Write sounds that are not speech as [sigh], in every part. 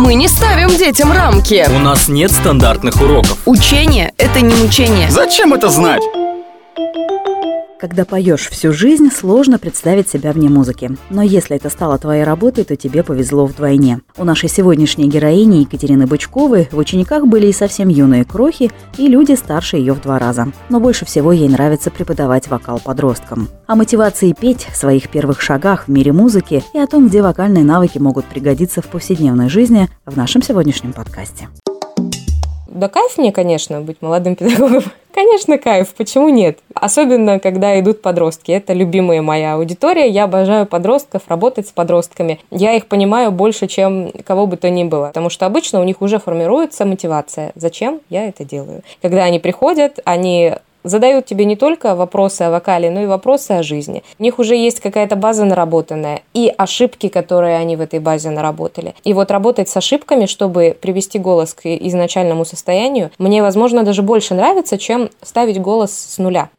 Мы не ставим детям рамки. У нас нет стандартных уроков. Учение – это не мучение. Зачем это знать? Когда поешь всю жизнь, сложно представить себя вне музыки. Но если это стало твоей работой, то тебе повезло вдвойне. У нашей сегодняшней героини Екатерины Бычковой в учениках были и совсем юные крохи, и люди старше ее в два раза. Но больше всего ей нравится преподавать вокал подросткам. О мотивации петь, своих первых шагах в мире музыки и о том, где вокальные навыки могут пригодиться в повседневной жизни в нашем сегодняшнем подкасте. Да кайф мне, конечно, быть молодым педагогом. [laughs] Конечно, кайф, почему нет? Особенно, когда идут подростки. Это любимая моя аудитория. Я обожаю подростков, работать с подростками. Я их понимаю больше, чем кого бы то ни было. Потому что обычно у них уже формируется мотивация. Зачем я это делаю? Когда они приходят, они задают тебе не только вопросы о вокале, но и вопросы о жизни. У них уже есть какая-то база наработанная и ошибки, которые они в этой базе наработали. И вот работать с ошибками, чтобы привести голос к изначальному состоянию, мне, возможно, даже больше нравится, чем ставить голос с нуля.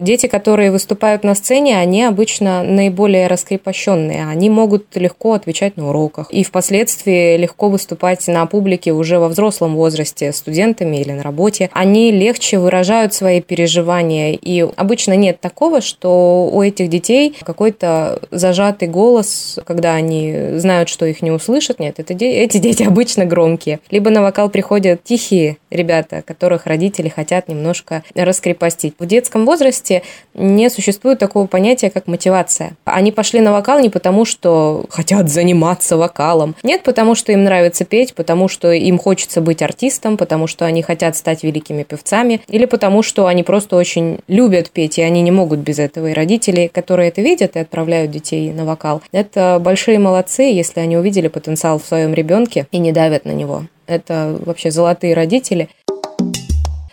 Дети, которые выступают на сцене, они обычно наиболее раскрепощенные. Они могут легко отвечать на уроках и впоследствии легко выступать на публике уже во взрослом возрасте студентами или на работе. Они легче выражают свои переживания. И обычно нет такого, что у этих детей какой-то зажатый голос, когда они знают, что их не услышат. Нет, это де- эти дети обычно громкие. Либо на вокал приходят тихие ребята, которых родители хотят немножко раскрепостить. В детском возрасте не существует такого понятия, как мотивация. Они пошли на вокал не потому, что хотят заниматься вокалом. Нет, потому что им нравится петь, потому что им хочется быть артистом, потому что они хотят стать великими певцами, или потому что они просто очень любят петь, и они не могут без этого. И родители, которые это видят и отправляют детей на вокал, это большие молодцы, если они увидели потенциал в своем ребенке и не давят на него. Это вообще золотые родители.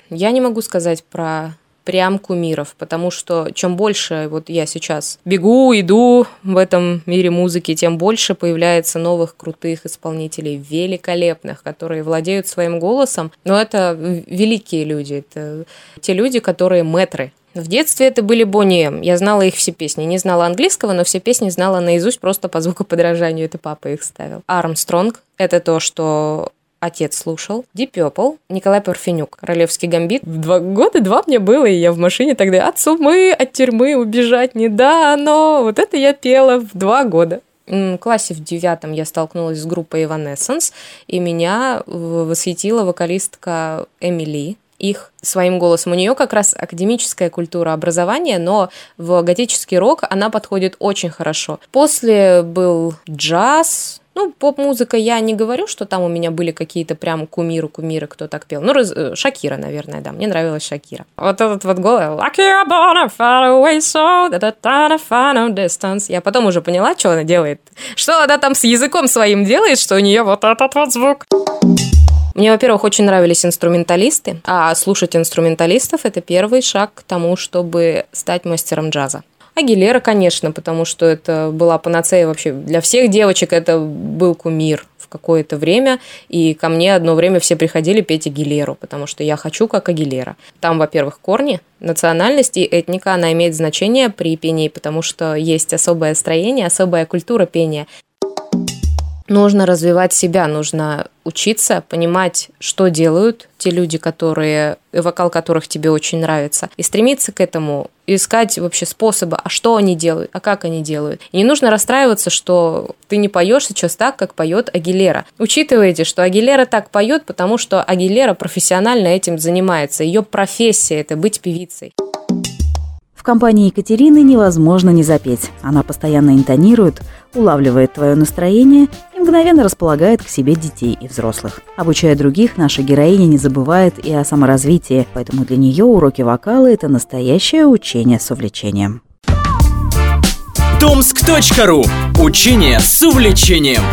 Я не могу сказать про прям кумиров, потому что чем больше вот я сейчас бегу, иду в этом мире музыки, тем больше появляется новых крутых исполнителей, великолепных, которые владеют своим голосом. Но это великие люди, это те люди, которые метры в детстве это были Бонни М. Я знала их все песни. Не знала английского, но все песни знала наизусть просто по звукоподражанию. Это папа их ставил. Армстронг – это то, что отец слушал. Deep Purple, Николай Парфенюк, Королевский гамбит. Два года два мне было, и я в машине тогда от сумы, от тюрьмы убежать не дано. Вот это я пела в два года. В классе в девятом я столкнулась с группой Evanescence, и меня восхитила вокалистка Эмили, их своим голосом. У нее как раз академическая культура образования, но в готический рок она подходит очень хорошо. После был джаз, ну, поп-музыка я не говорю, что там у меня были какие-то прям кумиры-кумиры, кто так пел. Ну, раз, э, Шакира, наверное, да, мне нравилась Шакира. Вот этот вот голос. Lucky born far away so that I find distance. Я потом уже поняла, что она делает. Что она там с языком своим делает, что у нее вот этот вот звук. Мне, во-первых, очень нравились инструменталисты, а слушать инструменталистов – это первый шаг к тому, чтобы стать мастером джаза. Агилера, конечно, потому что это была панацея вообще для всех девочек, это был кумир в какое-то время, и ко мне одно время все приходили петь Агилеру, потому что я хочу как Агилера. Там, во-первых, корни, национальность и этника, она имеет значение при пении, потому что есть особое строение, особая культура пения нужно развивать себя, нужно учиться, понимать, что делают те люди, которые, вокал которых тебе очень нравится, и стремиться к этому, искать вообще способы, а что они делают, а как они делают. И не нужно расстраиваться, что ты не поешь сейчас так, как поет Агилера. Учитывайте, что Агилера так поет, потому что Агилера профессионально этим занимается. Ее профессия – это быть певицей. В компании Екатерины невозможно не запеть. Она постоянно интонирует, улавливает твое настроение и мгновенно располагает к себе детей и взрослых. Обучая других, наша героиня не забывает и о саморазвитии, поэтому для нее уроки вокала – это настоящее учение с увлечением. Томск.ру. Учение с увлечением.